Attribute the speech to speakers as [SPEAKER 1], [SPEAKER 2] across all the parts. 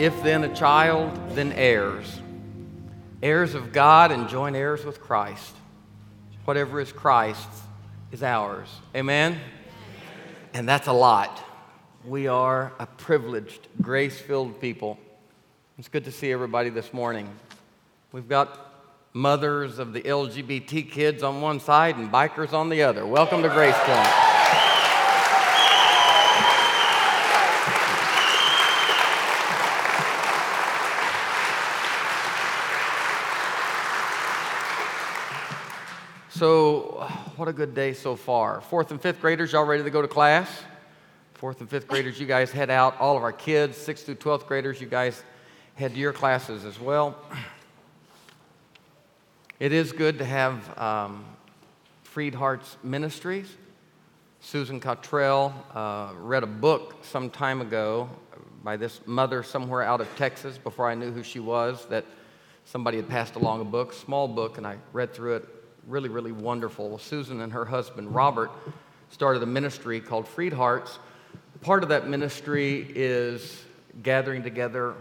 [SPEAKER 1] If then a child, then heirs. Heirs of God and joint heirs with Christ. Whatever is Christ's is ours. Amen? And that's a lot. We are a privileged, grace filled people. It's good to see everybody this morning. We've got mothers of the LGBT kids on one side and bikers on the other. Welcome to GracePointe. So, what a good day so far. Fourth and fifth graders, y'all ready to go to class? Fourth and fifth graders, you guys head out. All of our kids, sixth through 12th graders, you guys head to your classes as well. It is good to have um, Freed Hearts Ministries. Susan Cottrell uh, read a book some time ago by this mother somewhere out of Texas before I knew who she was that somebody had passed along a book, small book, and I read through it really, really wonderful. Susan and her husband, Robert, started a ministry called Freed Hearts. Part of that ministry is gathering together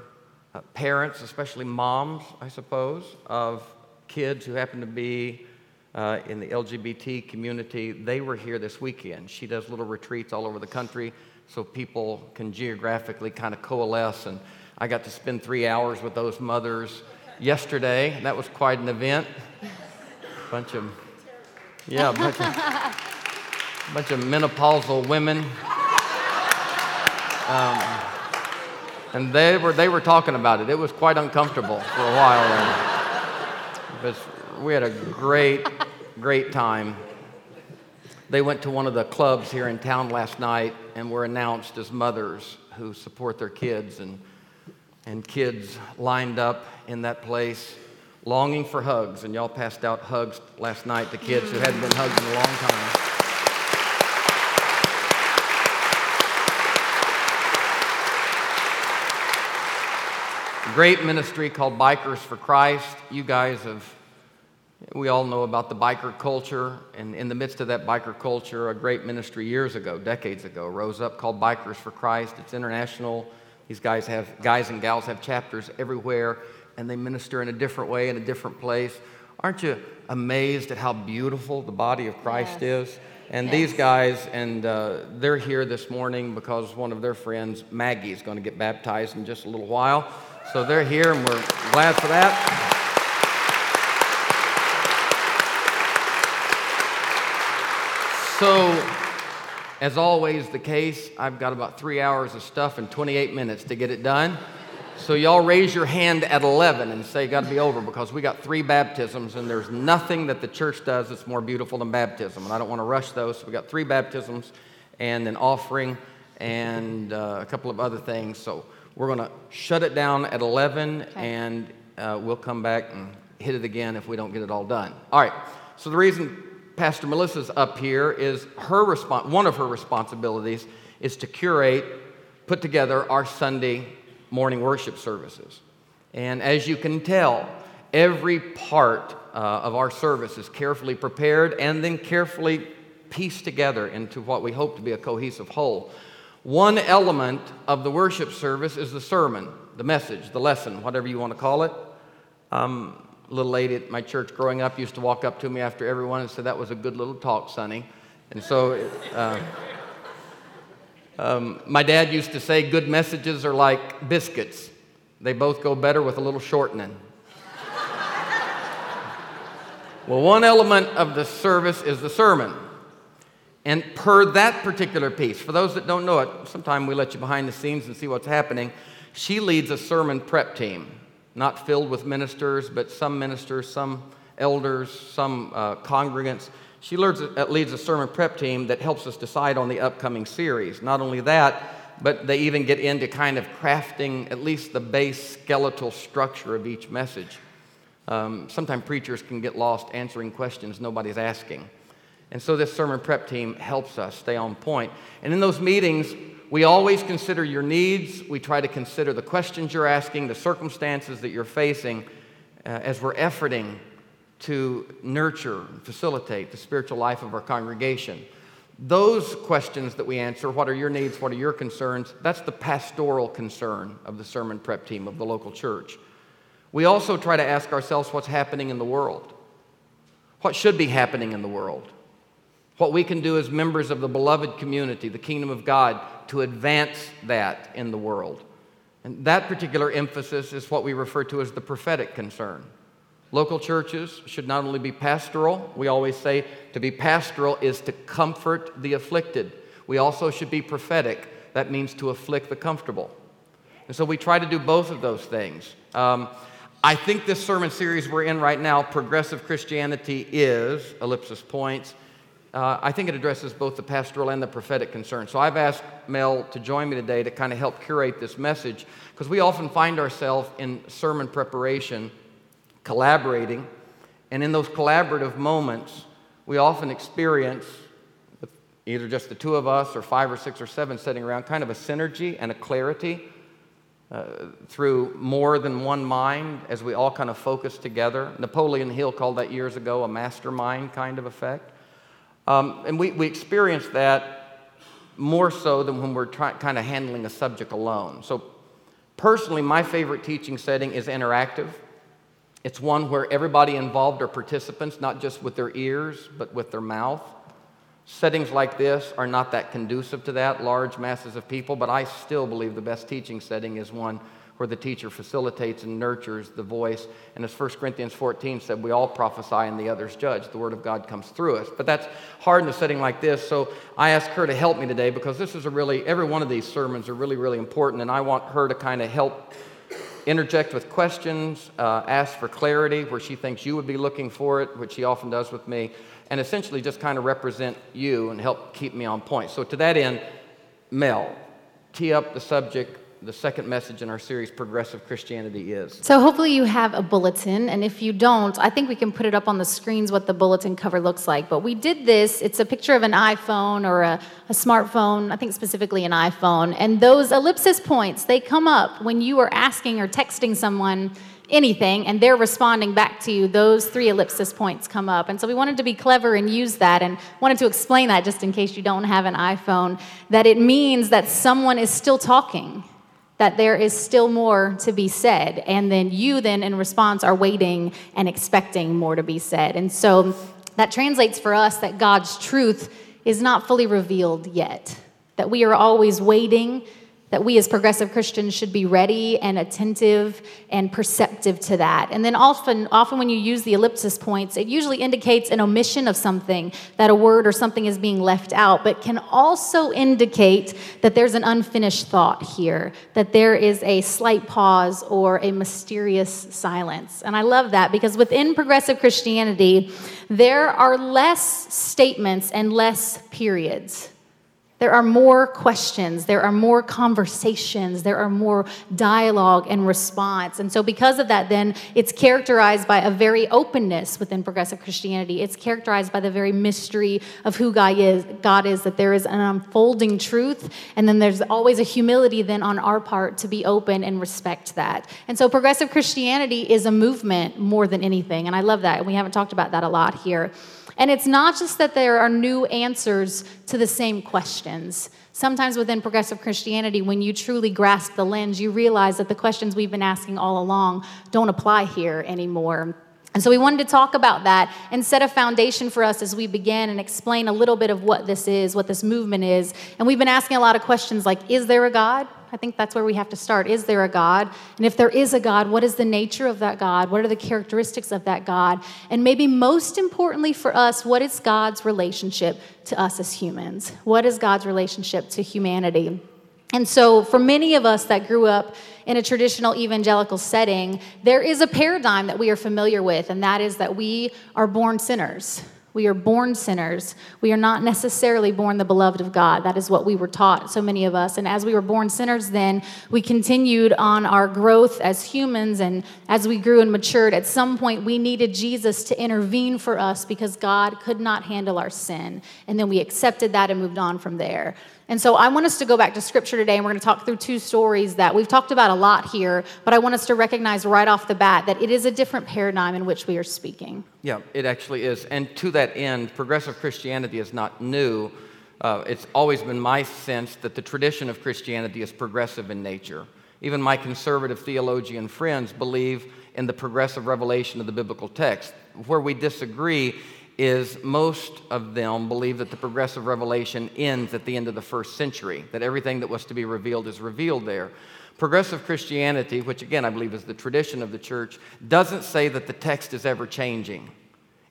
[SPEAKER 1] uh, parents, especially moms, I suppose, of kids who happen to be uh, in the LGBT community. They were here this weekend. She does little retreats all over the country so people can geographically kind of coalesce. And I got to spend three hours with those mothers yesterday. That was quite an event bunch of, yeah, bunch of, bunch of menopausal women. Um, and they were, they were talking about it. It was quite uncomfortable for a while. But we had a great, great time. They went to one of the clubs here in town last night and were announced as mothers who support their kids. And, and kids lined up in that place longing for hugs, and y'all passed out hugs last night to kids who hadn't been hugged in a long time. Great ministry called Bikers for Christ. You guys have, we all know about the biker culture, and in the midst of that biker culture, a great ministry years ago, decades ago, rose up called Bikers for Christ. It's international. These guys have, guys and gals have chapters everywhere and they minister in a different way in a different place. Aren't you amazed at how beautiful the body of Christ yes. is? And yes. these guys, and uh, they're here this morning because one of their friends, Maggie, is going to get baptized in just a little while. So they're here, and we're glad for that. So, as always the case, I've got about three hours of stuff and 28 minutes to get it done. So, y'all raise your hand at 11 and say, Got to be over because we got three baptisms, and there's nothing that the church does that's more beautiful than baptism. And I don't want to rush those. So, we got three baptisms and an offering and uh, a couple of other things. So, we're going to shut it down at 11, okay. and uh, we'll come back and hit it again if we don't get it all done. All right. So, the reason Pastor Melissa's up here is her response, one of her responsibilities is to curate, put together our Sunday morning worship services. And as you can tell, every part uh, of our service is carefully prepared and then carefully pieced together into what we hope to be a cohesive whole. One element of the worship service is the sermon, the message, the lesson, whatever you want to call it. Um, a little lady at my church growing up used to walk up to me after everyone and say, That was a good little talk, Sonny. And so, uh, um, my dad used to say, good messages are like biscuits, they both go better with a little shortening. well, one element of the service is the sermon. And per that particular piece, for those that don't know it, sometimes we let you behind the scenes and see what's happening. She leads a sermon prep team, not filled with ministers, but some ministers, some elders, some uh, congregants she uh, leads a sermon prep team that helps us decide on the upcoming series. Not only that, but they even get into kind of crafting at least the base skeletal structure of each message. Um, sometimes preachers can get lost answering questions nobody's asking. And so this sermon prep team helps us stay on point. And in those meetings, we always consider your needs. We try to consider the questions you're asking, the circumstances that you're facing uh, as we're efforting to nurture and facilitate the spiritual life of our congregation. Those questions that we answer, what are your needs, what are your concerns, that's the pastoral concern of the sermon prep team of the local church. We also try to ask ourselves what's happening in the world. What should be happening in the world? What we can do as members of the beloved community, the kingdom of God, to advance that in the world. And that particular emphasis is what we refer to as the prophetic concern. Local churches should not only be pastoral, we always say to be pastoral is to comfort the afflicted. We also should be prophetic. That means to afflict the comfortable. And so we try to do both of those things. Um, I think this sermon series we're in right now, Progressive Christianity is, ellipsis points, uh, I think it addresses both the pastoral and the prophetic concern. So I've asked Mel to join me today to kind of help curate this message because we often find ourselves in sermon preparation collaborating, and in those collaborative moments, we often experience, either just the two of us or five or six or seven sitting around, kind of a synergy and a clarity. Uh, through more than one mind as we all kind of focus together. Napoleon Hill called that years ago a mastermind kind of effect. Um, and we, we experience that more so than when we're try, kind of handling a subject alone. So, personally, my favorite teaching setting is interactive. It's one where everybody involved are participants, not just with their ears, but with their mouth. Settings like this are not that conducive to that, large masses of people, but I still believe the best teaching setting is one where the teacher facilitates and nurtures the voice. And as 1 Corinthians 14 said, we all prophesy and the others judge. The word of God comes through us. But that's hard in a setting like this. So I asked her to help me today because this is a really, every one of these sermons are really, really important. And I want her to kind of help interject with questions, uh, ask for clarity where she thinks you would be looking for it, which she often does with me, and essentially just kind of represent you and help keep me on point. So to that end, Mel, tee up the subject the second message in our series, Progressive Christianity, is.
[SPEAKER 2] So, hopefully, you have a bulletin. And if you don't, I think we can put it up on the screens what the bulletin cover looks like. But we did this, it's a picture of an iPhone or a, a smartphone, I think specifically an iPhone. And those ellipsis points, they come up when you are asking or texting someone anything and they're responding back to you, those three ellipsis points come up. And so we wanted to be clever and use that and wanted to explain that just in case you don't have an iPhone, that it means that someone is still talking that there is still more to be said. And then you, then, in response, are waiting and expecting more to be said. And so that translates for us that God's truth is not fully revealed yet, that we are always waiting that we as progressive Christians should be ready and attentive and perceptive to that. And then often, often when you use the ellipsis points, it usually indicates an omission of something, that a word or something is being left out, but can also indicate that there's an unfinished thought here, that there is a slight pause or a mysterious silence. And I love that because within progressive Christianity, there are less statements and less periods. There are more questions, there are more conversations, there are more dialogue and response. And so, because of that, then it's characterized by a very openness within progressive Christianity. It's characterized by the very mystery of who God is, God is that there is an unfolding truth, and then there's always a humility then on our part to be open and respect that. And so, progressive Christianity is a movement more than anything. And I love that. And we haven't talked about that a lot here. And it's not just that there are new answers to the same questions. Sometimes within progressive Christianity, when you truly grasp the lens, you realize that the questions we've been asking all along don't apply here anymore. And so we wanted to talk about that and set a foundation for us as we begin and explain a little bit of what this is, what this movement is. And we've been asking a lot of questions like Is there a God? I think that's where we have to start. Is there a God? And if there is a God, what is the nature of that God? What are the characteristics of that God? And maybe most importantly for us, what is God's relationship to us as humans? What is God's relationship to humanity? And so, for many of us that grew up in a traditional evangelical setting, there is a paradigm that we are familiar with, and that is that we are born sinners. We are born sinners. We are not necessarily born the beloved of God. That is what we were taught, so many of us. And as we were born sinners, then we continued on our growth as humans. And as we grew and matured, at some point we needed Jesus to intervene for us because God could not handle our sin. And then we accepted that and moved on from there. And so I want us to go back to scripture today, and we're going to talk through two stories that we've talked about a lot here, but I want us to recognize right off the bat that it is a different paradigm in which we are speaking.
[SPEAKER 1] Yeah, it actually is. And to that end, progressive Christianity is not new. uh, it's always been my sense that the tradition of Christianity is progressive in nature. Even my conservative theologian friends believe in the progressive revelation of the biblical text. Where we disagree is most of them believe that the progressive revelation ends at the end of the first century, that everything that was to be revealed is revealed there. Progressive Christianity, which again I believe is the tradition of the church, doesn't say that the text is ever changing.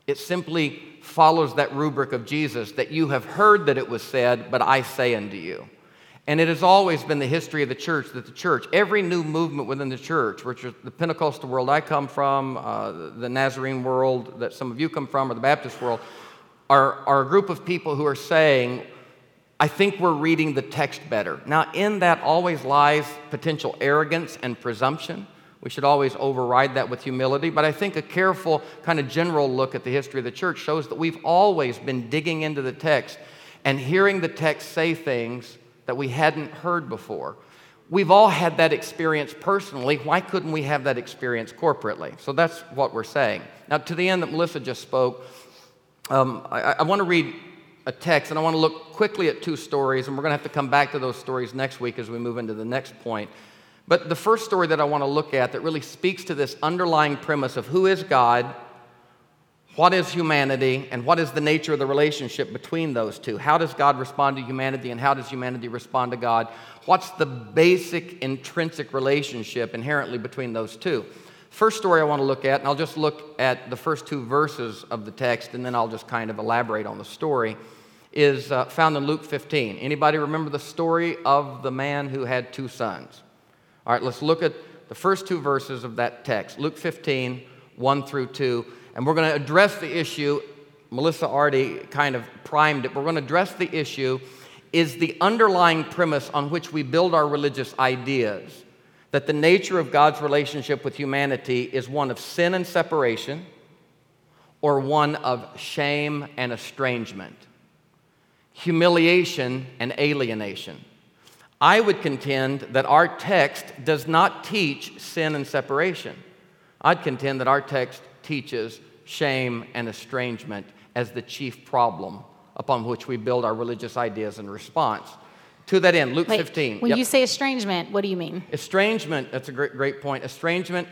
[SPEAKER 1] It simply follows that rubric of Jesus that you have heard that it was said, but I say unto you. And it has always been the history of the church that the church, every new movement within the church, which is the Pentecostal world I come from, uh, the Nazarene world that some of you come from, or the Baptist world, are, are a group of people who are saying, I think we're reading the text better. Now, in that always lies potential arrogance and presumption. We should always override that with humility. But I think a careful, kind of general look at the history of the church shows that we've always been digging into the text and hearing the text say things that we hadn't heard before. We've all had that experience personally. Why couldn't we have that experience corporately? So that's what we're saying. Now, to the end that Melissa just spoke, um, I, I want to read a text and I want to look quickly at two stories, and we're going to have to come back to those stories next week as we move into the next point. But the first story that I want to look at that really speaks to this underlying premise of who is God, what is humanity, and what is the nature of the relationship between those two. How does God respond to humanity, and how does humanity respond to God? What's the basic intrinsic relationship inherently between those two? First story I want to look at, and I'll just look at the first two verses of the text, and then I'll just kind of elaborate on the story, is uh, found in Luke 15. Anybody remember the story of the man who had two sons? All right, let's look at the first two verses of that text Luke 15, 1 through 2. And we're going to address the issue. Melissa already kind of primed it. We're going to address the issue is the underlying premise on which we build our religious ideas that the nature of God's relationship with humanity is one of sin and separation or one of shame and estrangement, humiliation and alienation. I would contend that our text does not teach sin and separation. I'd contend that our text teaches shame and estrangement as the chief problem upon which we build our religious ideas in response. To that end, Luke
[SPEAKER 2] Wait,
[SPEAKER 1] 15.
[SPEAKER 2] When
[SPEAKER 1] Yep.
[SPEAKER 2] you say estrangement, what do you mean?
[SPEAKER 1] Estrangement, that's a great, great point. Estrangement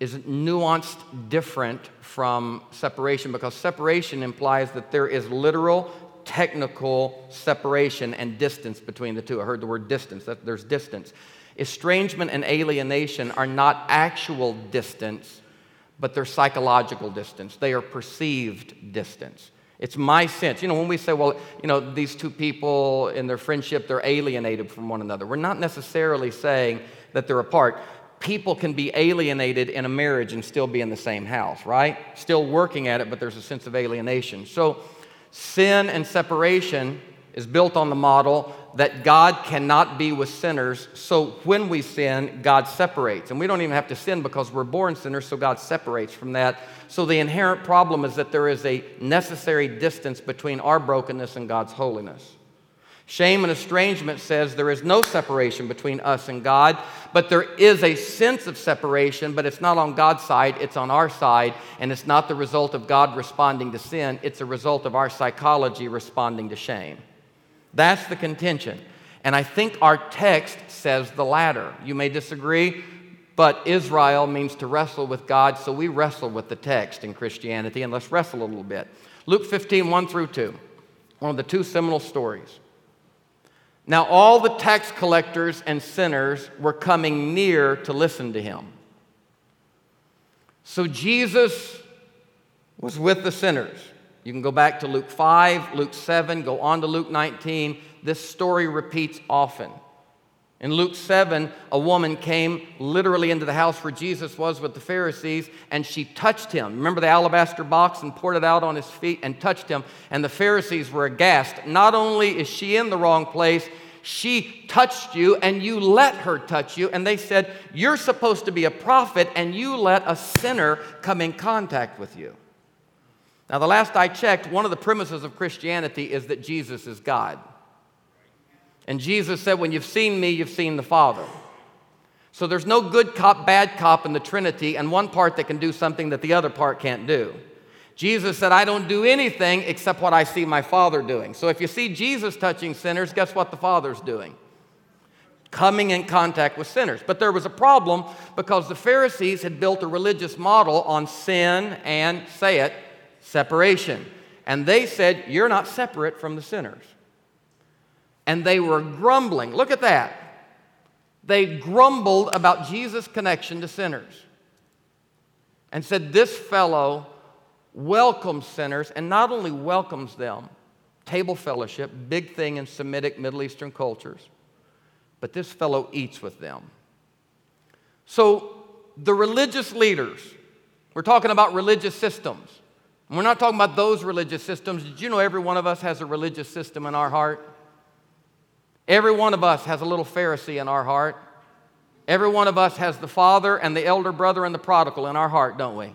[SPEAKER 1] is nuanced different from separation because separation implies that there is literal technical separation and distance between the two. I heard the word distance, that there's distance. Estrangement and alienation are not actual distance, but they're psychological distance. They are perceived distance. It's my sense. You know, when we say, well, you know, these two people in their friendship, they're alienated from one another, we're not necessarily saying that they're apart. People can be alienated in a marriage and still be in the same house, right? Still working at it, but there's a sense of alienation. So, sin and separation is built on the model that God cannot be with sinners. So when we sin, God separates. And we don't even have to sin because we're born sinners, so God separates from that. So the inherent problem is that there is a necessary distance between our brokenness and God's holiness. Shame and estrangement says there is no separation between us and God, but there is a sense of separation, but it's not on God's side, it's on our side, and it's not the result of God responding to sin, it's a result of our psychology responding to shame. That's the contention. And I think our text says the latter. You may disagree, but Israel means to wrestle with God, so we wrestle with the text in Christianity, and let's wrestle a little bit. Luke 15, 1 through 2, one of the two seminal stories. Now, all the tax collectors and sinners were coming near to listen to him. So Jesus was with the sinners. You can go back to Luke 5, Luke 7, go on to Luke 19. This story repeats often. In Luke 7, a woman came literally into the house where Jesus was with the Pharisees, and she touched him. Remember the alabaster box and poured it out on his feet and touched him. And the Pharisees were aghast. Not only is she in the wrong place, she touched you and you let her touch you. And they said, You're supposed to be a prophet, and you let a sinner come in contact with you. Now, the last I checked, one of the premises of Christianity is that Jesus is God. And Jesus said, When you've seen me, you've seen the Father. So there's no good cop, bad cop in the Trinity, and one part that can do something that the other part can't do. Jesus said, I don't do anything except what I see my Father doing. So if you see Jesus touching sinners, guess what the Father's doing? Coming in contact with sinners. But there was a problem because the Pharisees had built a religious model on sin and, say it, separation. And they said, You're not separate from the sinners. And they were grumbling. Look at that. They grumbled about Jesus' connection to sinners and said, This fellow welcomes sinners and not only welcomes them, table fellowship, big thing in Semitic Middle Eastern cultures, but this fellow eats with them. So the religious leaders, we're talking about religious systems. We're not talking about those religious systems. Did you know every one of us has a religious system in our heart? Every one of us has a little Pharisee in our heart. Every one of us has the father and the elder brother and the prodigal in our heart, don't we?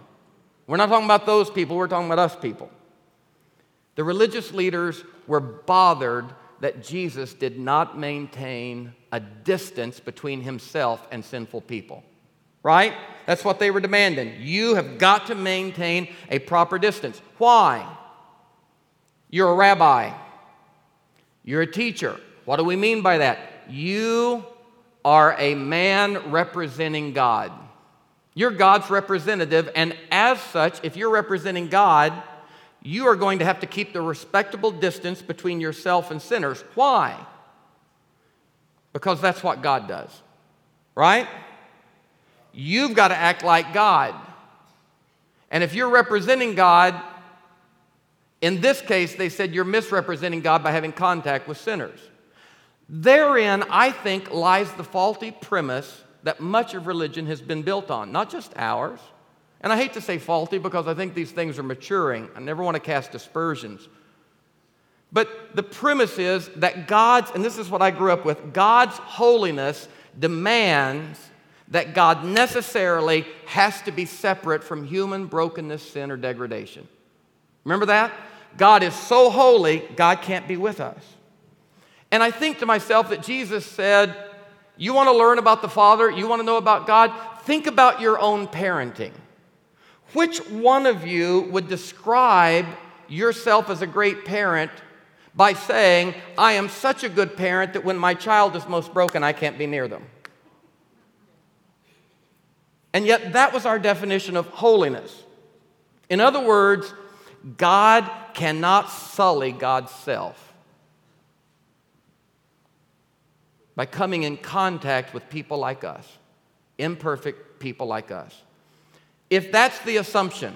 [SPEAKER 1] We're not talking about those people, we're talking about us people. The religious leaders were bothered that Jesus did not maintain a distance between himself and sinful people. Right? That's what they were demanding. You have got to maintain a proper distance. Why? You're a rabbi. You're a teacher. What do we mean by that? You are a man representing God. You're God's representative, and as such, if you're representing God, you are going to have to keep the respectable distance between yourself and sinners. Why? Because that's what God does, right? You've got to act like God. And if you're representing God, in this case, they said you're misrepresenting God by having contact with sinners. Therein, I think, lies the faulty premise that much of religion has been built on, not just ours. And I hate to say faulty because I think these things are maturing. I never want to cast aspersions. But the premise is that God's, and this is what I grew up with, God's holiness demands that God necessarily has to be separate from human brokenness, sin, or degradation. Remember that? God is so holy, God can't be with us. And I think to myself that Jesus said, You want to learn about the Father? You want to know about God? Think about your own parenting. Which one of you would describe yourself as a great parent by saying, I am such a good parent that when my child is most broken, I can't be near them? And yet, that was our definition of holiness. In other words, God cannot sully God's self. by coming in contact with people like us, imperfect people like us. If that's the assumption,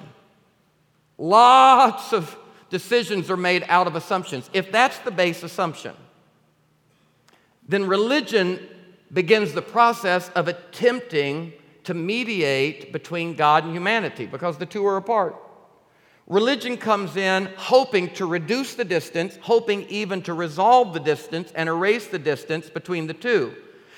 [SPEAKER 1] lots of decisions are made out of assumptions. If that's the base assumption, then religion begins the process of attempting to mediate between God and humanity because the two are apart. Religion comes in hoping to reduce the distance, hoping even to resolve the distance and erase the distance between the two.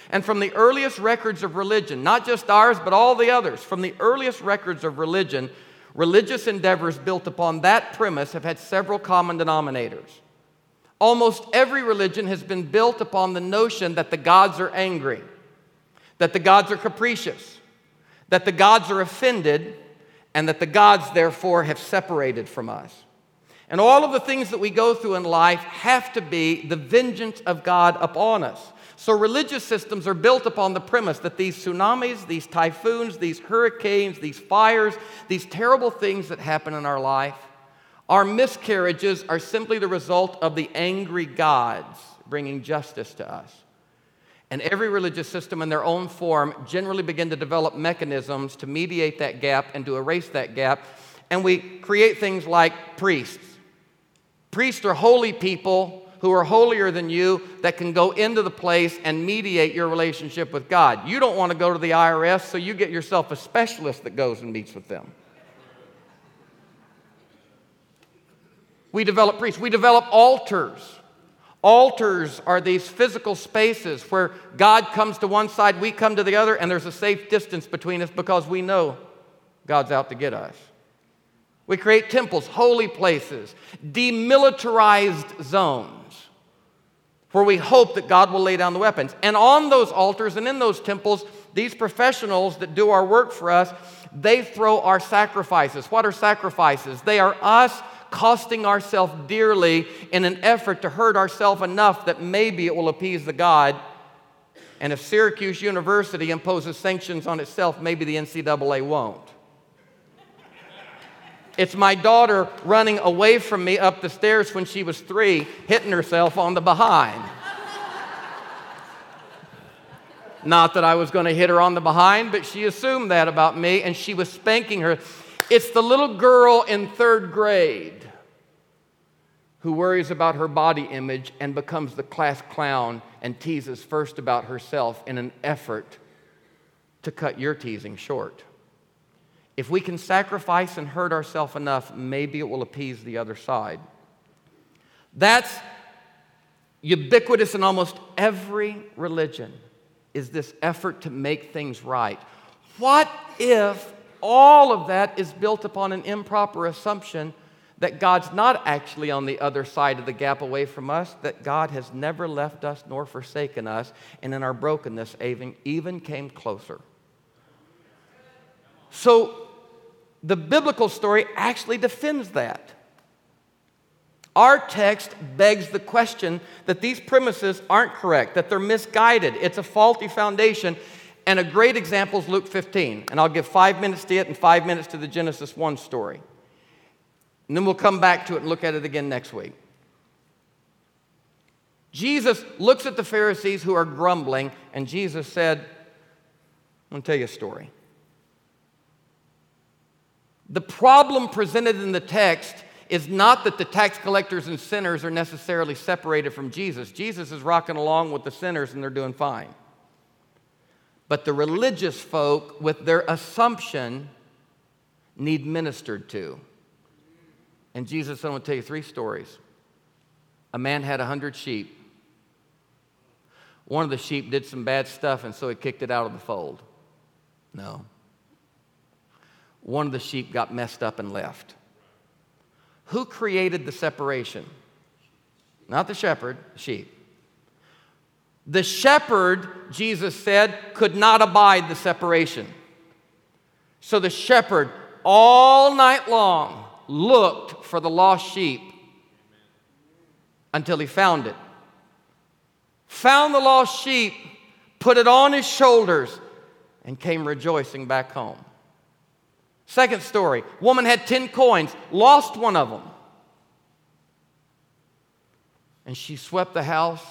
[SPEAKER 1] And from the earliest records of religion, not just ours, but all the others, from the earliest records of religion, religious endeavors built upon that premise have had several common denominators. Almost every religion has been built upon the notion that the gods are angry, that the gods are capricious, that the gods are offended, and that the gods, therefore, have separated from us. And all of the things that we go through in life have to be the vengeance of God upon us. So, religious systems are built upon the premise that these tsunamis, these typhoons, these hurricanes, these fires, these terrible things that happen in our life, our miscarriages are simply the result of the angry gods bringing justice to us. And every religious system in their own form generally begin to develop mechanisms to mediate that gap and to erase that gap. And we create things like priests. Priests are holy people who are holier than you that can go into the place and mediate your relationship with God. You don't want to go to the IRS, so you get yourself a specialist that goes and meets with them. We develop priests, we develop altars. Altars are these physical spaces where God comes to one side, we come to the other, and there's a safe distance between us because we know God's out to get us. We create temples, holy places, demilitarized zones where we hope that God will lay down the weapons. And on those altars and in those temples, these professionals that do our work for us, they throw our sacrifices. What are sacrifices? They are us costing ourselves dearly in an effort to hurt ourselves enough that maybe it will appease the God. And if Syracuse University imposes sanctions on itself, maybe the NCAA won't. It's my daughter running away from me up the stairs when she was three, hitting herself on the behind. Not that I was going to hit her on the behind, but she assumed that about me and she was spanking her. It's the little girl in third grade who worries about her body image and becomes the class clown and teases first about herself in an effort to cut your teasing short. If we can sacrifice and hurt ourselves enough, maybe it will appease the other side. That's ubiquitous in almost every religion is this effort to make things right. What if all of that is built upon an improper assumption that God's not actually on the other side of the gap away from us, that God has never left us nor forsaken us, and in our brokenness, even, even came closer. So the biblical story actually defends that. Our text begs the question that these premises aren't correct, that they're misguided. It's a faulty foundation. And a great example is Luke 15. And I'll give five minutes to it and five minutes to the Genesis 1 story. And then we'll come back to it and look at it again next week. Jesus looks at the Pharisees who are grumbling, and Jesus said, I'm going to tell you a story. The problem presented in the text is not that the tax collectors and sinners are necessarily separated from Jesus. Jesus is rocking along with the sinners and they're doing fine. But the religious folk, with their assumption, need ministered to. And Jesus I'm going to tell you three stories. A man had a hundred sheep. One of the sheep did some bad stuff, and so he kicked it out of the fold. No. One of the sheep got messed up and left. Who created the separation? Not the shepherd, the sheep. The shepherd, Jesus said, could not abide the separation. So the shepherd, all night long, looked for the lost sheep until he found it. Found the lost sheep, put it on his shoulders, and came rejoicing back home. Second story woman had 10 coins, lost one of them. And she swept the house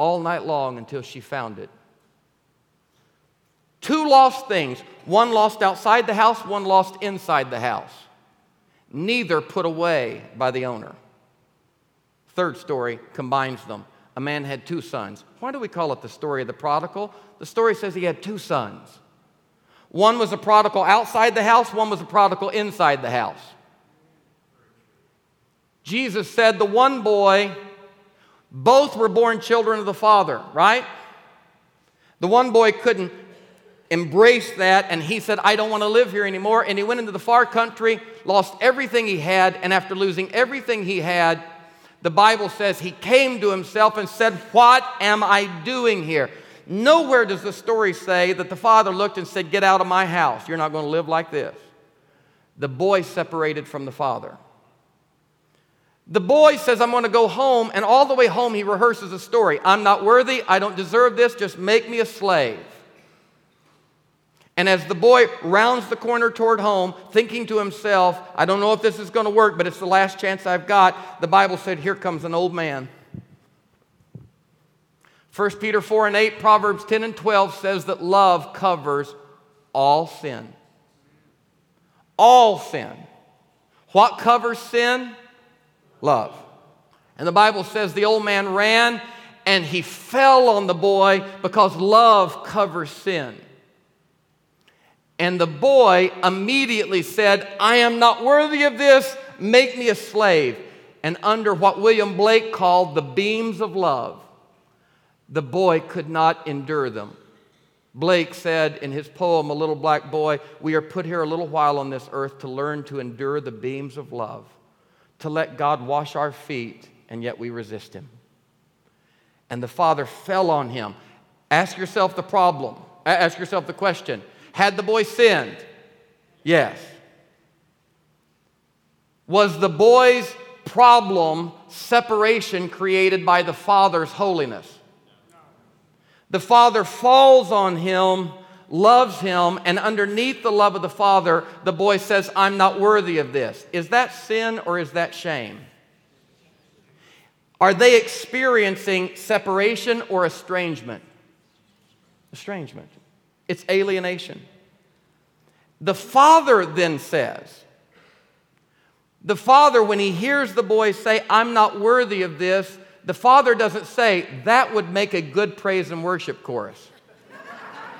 [SPEAKER 1] all night long until she found it. Two lost things one lost outside the house, one lost inside the house neither put away by the owner. Third story combines them. A man had two sons. Why do we call it the story of the prodigal? The story says he had two sons. One was a prodigal outside the house, one was a prodigal inside the house. Jesus said the one boy, both were born children of the Father, right? The one boy couldn't embrace that and he said, I don't want to live here anymore. And he went into the far country, lost everything he had, and after losing everything he had, the Bible says he came to himself and said, What am I doing here? Nowhere does the story say that the father looked and said, Get out of my house. You're not going to live like this. The boy separated from the father. The boy says, I'm going to go home, and all the way home he rehearses a story. I'm not worthy. I don't deserve this. Just make me a slave. And as the boy rounds the corner toward home, thinking to himself, I don't know if this is going to work, but it's the last chance I've got, the Bible said, Here comes an old man. 1 Peter 4 and 8, Proverbs 10 and 12 says that love covers all sin. All sin. What covers sin? Love. And the Bible says the old man ran and he fell on the boy because love covers sin. And the boy immediately said, I am not worthy of this, make me a slave. And under what William Blake called the beams of love, the boy could not endure them. Blake said in his poem, A Little Black Boy, We are put here a little while on this earth to learn to endure the beams of love, to let God wash our feet, and yet we resist him. And the father fell on him. Ask yourself the problem, ask yourself the question had the boy sinned? Yes. Was the boy's problem separation created by the father's holiness? The father falls on him, loves him, and underneath the love of the father, the boy says, I'm not worthy of this. Is that sin or is that shame? Are they experiencing separation or estrangement? Estrangement. It's alienation. The father then says, the father, when he hears the boy say, I'm not worthy of this, the father doesn't say, that would make a good praise and worship chorus.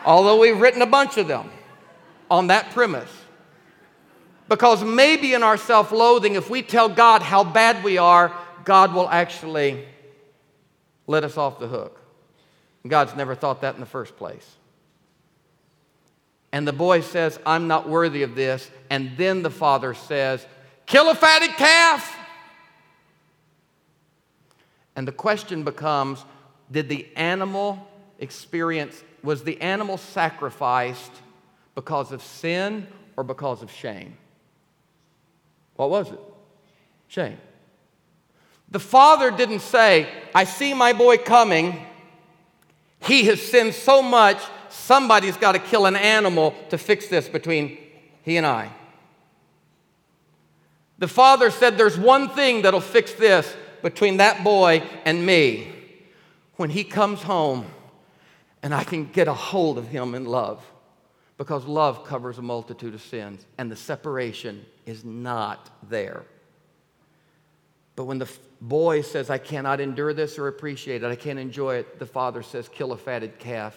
[SPEAKER 1] Although we've written a bunch of them on that premise. Because maybe in our self loathing, if we tell God how bad we are, God will actually let us off the hook. God's never thought that in the first place. And the boy says, I'm not worthy of this. And then the father says, Kill a fatted calf. And the question becomes Did the animal experience, was the animal sacrificed because of sin or because of shame? What was it? Shame. The father didn't say, I see my boy coming. He has sinned so much, somebody's got to kill an animal to fix this between he and I. The father said, There's one thing that'll fix this between that boy and me. When he comes home and I can get a hold of him in love, because love covers a multitude of sins, and the separation is not there. But when the boy says, I cannot endure this or appreciate it, I can't enjoy it, the father says, kill a fatted calf,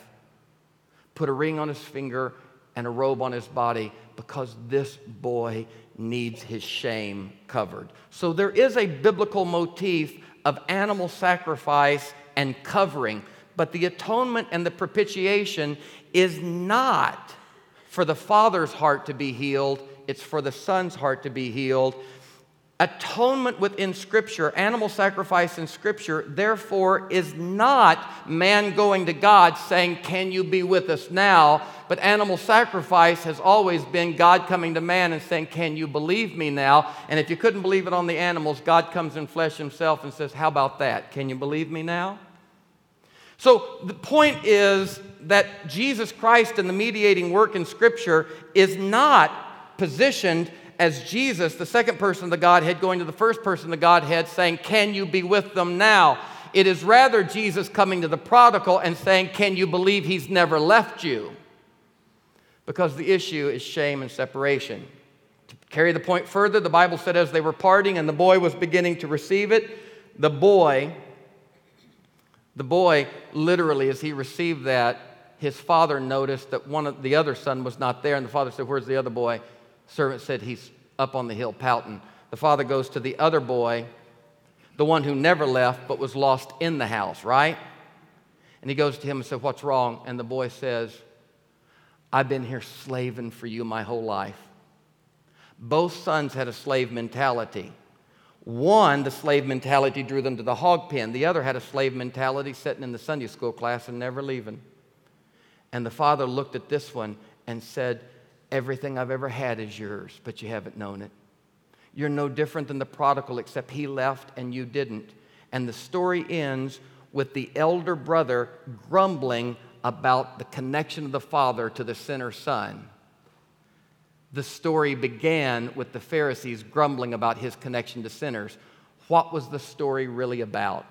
[SPEAKER 1] put a ring on his finger and a robe on his body, because this boy needs his shame covered. So there is a biblical motif of animal sacrifice and covering, but the atonement and the propitiation is not for the father's heart to be healed, it's for the son's heart to be healed Atonement within Scripture, animal sacrifice in Scripture, therefore, is not man going to God saying, Can you be with us now? But animal sacrifice has always been God coming to man and saying, Can you believe me now? And if you couldn't believe it on the animals, God comes in flesh himself and says, How about that? Can you believe me now? So the point is that Jesus Christ and the mediating work in Scripture is not positioned as Jesus, the second person of the Godhead, going to the first person of the Godhead, saying, Can you be with them now? It is rather Jesus coming to the prodigal and saying, Can you believe he's never left you? Because the issue is shame and separation. To carry the point further, the Bible said as they were parting and the boy was beginning to receive it, the boy, the boy literally, as he received that, his father noticed that one of the other son was not there, and the father said, Where's the other boy? servant said, He's up on the hill pouting. The father goes to the other boy, the one who never left but was lost in the house, right? And he goes to him and says, What's wrong? And the boy says, I've been here slaving for you my whole life. Both sons had a slave mentality. One, the slave mentality drew them to the hog pen. The other had a slave mentality sitting in the Sunday school class and never leaving. And the father looked at this one and said, Everything I've ever had is yours, but you haven't known it. You're no different than the prodigal, except he left and you didn't. And the story ends with the elder brother grumbling about the connection of the father to the sinner's son. The story began with the Pharisees grumbling about his connection to sinners. What was the story really about?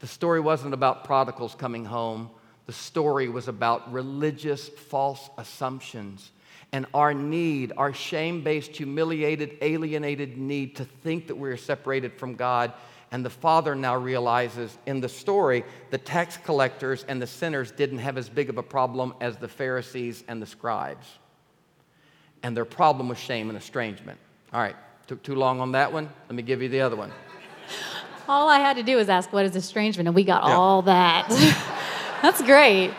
[SPEAKER 1] The story wasn't about prodigals coming home. The story was about religious false assumptions and our need, our shame based, humiliated, alienated need to think that we're separated from God. And the father now realizes in the story, the tax collectors and the sinners didn't have as big of a problem as the Pharisees and the scribes. And their problem was shame and estrangement. All right, took too long on that one. Let me give you the other one.
[SPEAKER 2] All I had to do was ask, What is estrangement? And we got yeah. all that. That's great.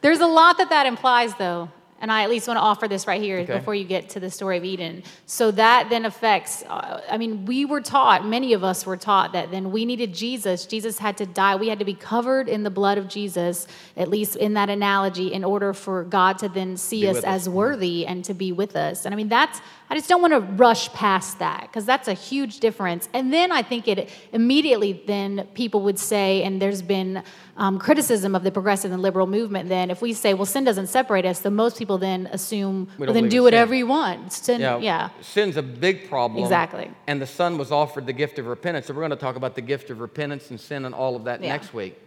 [SPEAKER 2] There's a lot that that implies, though. And I at least want to offer this right here
[SPEAKER 1] Okay.
[SPEAKER 2] before you get to the story of Eden. So that then affects, uh, I mean, we were taught, many of us were taught that then we needed Jesus. Jesus had to die. We had to be covered in the blood of Jesus, at least in that analogy, in order for God to then see
[SPEAKER 1] Be
[SPEAKER 2] us
[SPEAKER 1] with us.
[SPEAKER 2] as worthy and to be with us. And I mean, that's, I just don't want to rush past that because that's a huge difference. And then I think it immediately then people would say, and there's been um, criticism of the progressive and liberal movement, then if we say, well, sin doesn't separate us, then most people then assume,
[SPEAKER 1] We
[SPEAKER 2] well, then do whatever
[SPEAKER 1] sin.
[SPEAKER 2] you want. Sin, yeah.
[SPEAKER 1] Sin's a big problem.
[SPEAKER 2] Exactly.
[SPEAKER 1] And the Son was offered the gift of repentance. So we're going to talk about the gift of repentance and sin and all of that
[SPEAKER 2] Yeah.
[SPEAKER 1] next week.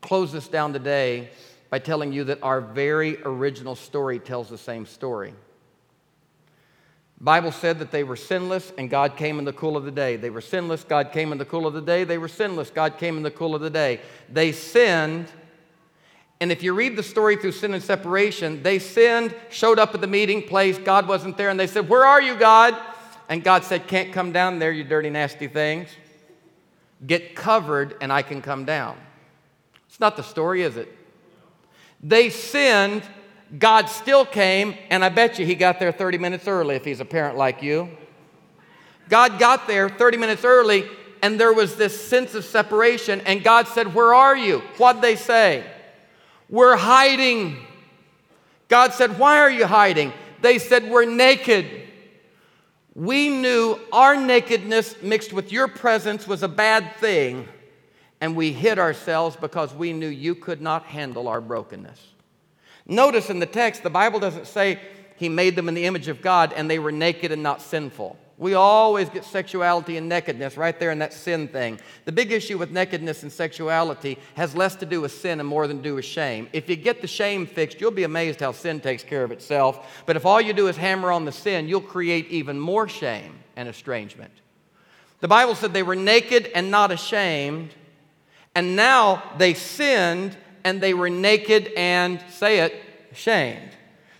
[SPEAKER 1] Close this down today by telling you that our very original story tells the same story. Bible said that they were sinless and God came in the cool of the day. They were sinless, God came in the cool of the day. They were sinless, God came in the cool of the day. They sinned, and if you read the story through sin and separation, they sinned, showed up at the meeting place, God wasn't there, and they said, Where are you, God? And God said, Can't come down there, you dirty, nasty things. Get covered, and I can come down. It's not the story, is it? They sinned, God still came, and I bet you he got there 30 minutes early if he's a parent like you. God got there 30 minutes early, and there was this sense of separation, and God said, Where are you? What'd they say? We're hiding. God said, Why are you hiding? They said, We're naked. We knew our nakedness mixed with your presence was a bad thing, and we hid ourselves because we knew you could not handle our brokenness. Notice in the text, the Bible doesn't say he made them in the image of God and they were naked and not sinful. We always get sexuality and nakedness right there in that sin thing. The big issue with nakedness and sexuality has less to do with sin and more than to do with shame. If you get the shame fixed, you'll be amazed how sin takes care of itself. But if all you do is hammer on the sin, you'll create even more shame and estrangement. The Bible said they were naked and not ashamed, and now they sinned and they were naked and, say it, ashamed.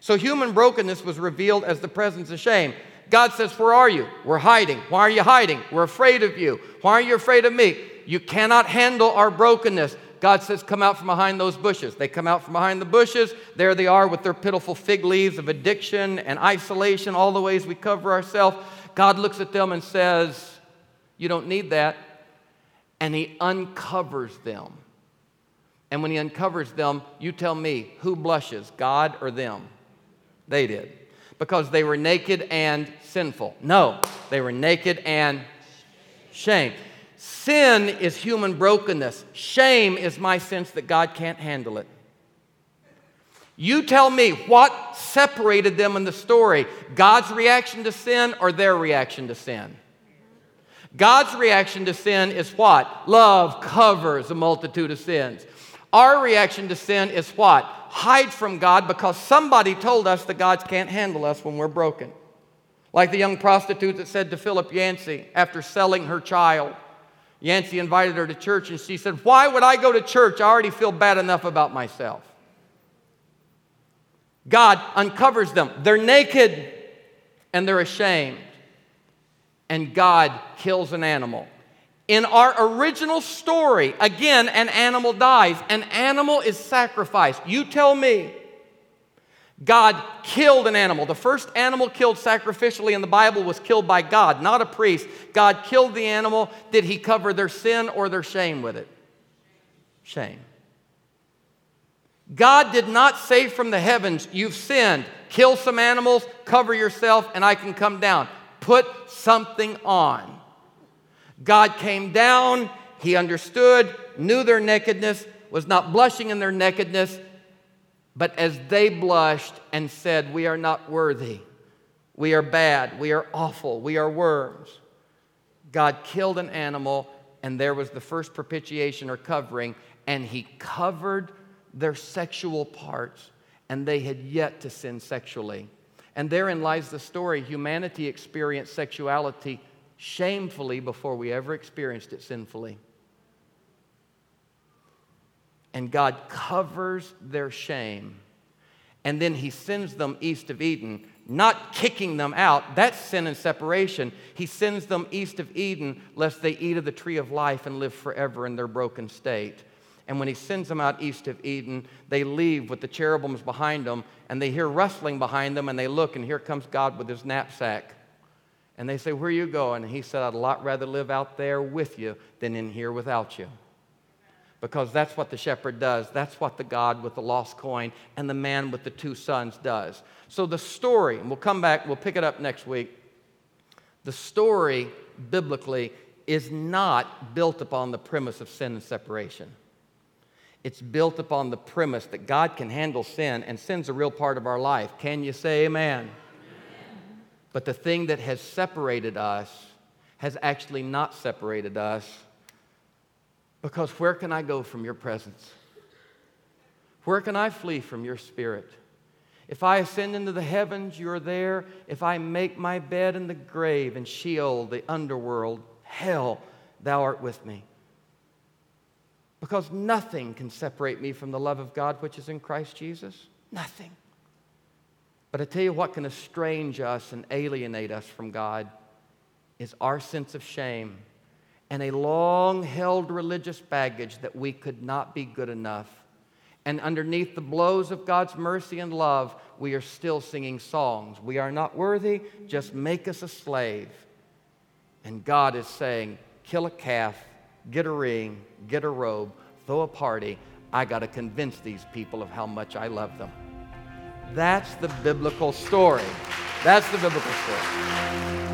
[SPEAKER 1] So human brokenness was revealed as the presence of shame. God says, Where are you? We're hiding. Why are you hiding? We're afraid of you. Why are you afraid of me? You cannot handle our brokenness. God says, Come out from behind those bushes. They come out from behind the bushes. There they are with their pitiful fig leaves of addiction and isolation, all the ways we cover ourselves. God looks at them and says, You don't need that. And He uncovers them. And when He uncovers them, you tell me who blushes, God or them? They did. Because they were naked and sinful. No, they were naked and shame. Sin is human brokenness. Shame is my sense that God can't handle it. You tell me what separated them in the story God's reaction to sin or their reaction to sin? God's reaction to sin is what? Love covers a multitude of sins. Our reaction to sin is what? Hide from God because somebody told us that God can't handle us when we're broken. Like the young prostitute that said to Philip Yancey after selling her child. Yancey invited her to church and she said, Why would I go to church? I already feel bad enough about myself. God uncovers them. They're naked and they're ashamed. And God kills an animal. In our original story, again, an animal dies. An animal is sacrificed. You tell me. God killed an animal. The first animal killed sacrificially in the Bible was killed by God, not a priest. God killed the animal. Did he cover their sin or their shame with it? Shame. God did not say from the heavens, You've sinned, kill some animals, cover yourself, and I can come down. Put something on. God came down, He understood, knew their nakedness, was not blushing in their nakedness, but as they blushed and said, We are not worthy, we are bad, we are awful, we are worms, God killed an animal, and there was the first propitiation or covering, and He covered their sexual parts, and they had yet to sin sexually. And therein lies the story. Humanity experienced sexuality shamefully before we ever experienced it sinfully. And God covers their shame. And then He sends them east of Eden, not kicking them out. That's sin and separation. He sends them east of Eden lest they eat of the tree of life and live forever in their broken state. And when he sends them out east of Eden, they leave with the cherubims behind them, and they hear rustling behind them, and they look, and here comes God with his knapsack. And they say, Where are you going? And he said, I'd a lot rather live out there with you than in here without you. Because that's what the shepherd does. That's what the God with the lost coin and the man with the two sons does. So the story, and we'll come back, we'll pick it up next week. The story, biblically, is not built upon the premise of sin and separation. It's built upon the premise that God can handle sin, and sin's a real part of our life. Can you say amen? But the thing that has separated us has actually not separated us because where can I go from your presence? Where can I flee from your spirit? If I ascend into the heavens, you're there. If I make my bed in the grave, and Sheol, the underworld, hell, thou art with me. Because nothing can separate me from the love of God which is in Christ Jesus. Nothing. But I tell you what can estrange us and alienate us from God is our sense of shame and a long held religious baggage that we could not be good enough and underneath the blows of God's mercy and love, we are still singing songs. We are not worthy, just make us a slave. And God is saying, kill a calf, get a ring, get a robe, throw a party. I got to convince these people of how much I love them. That's the biblical story. That's the biblical story.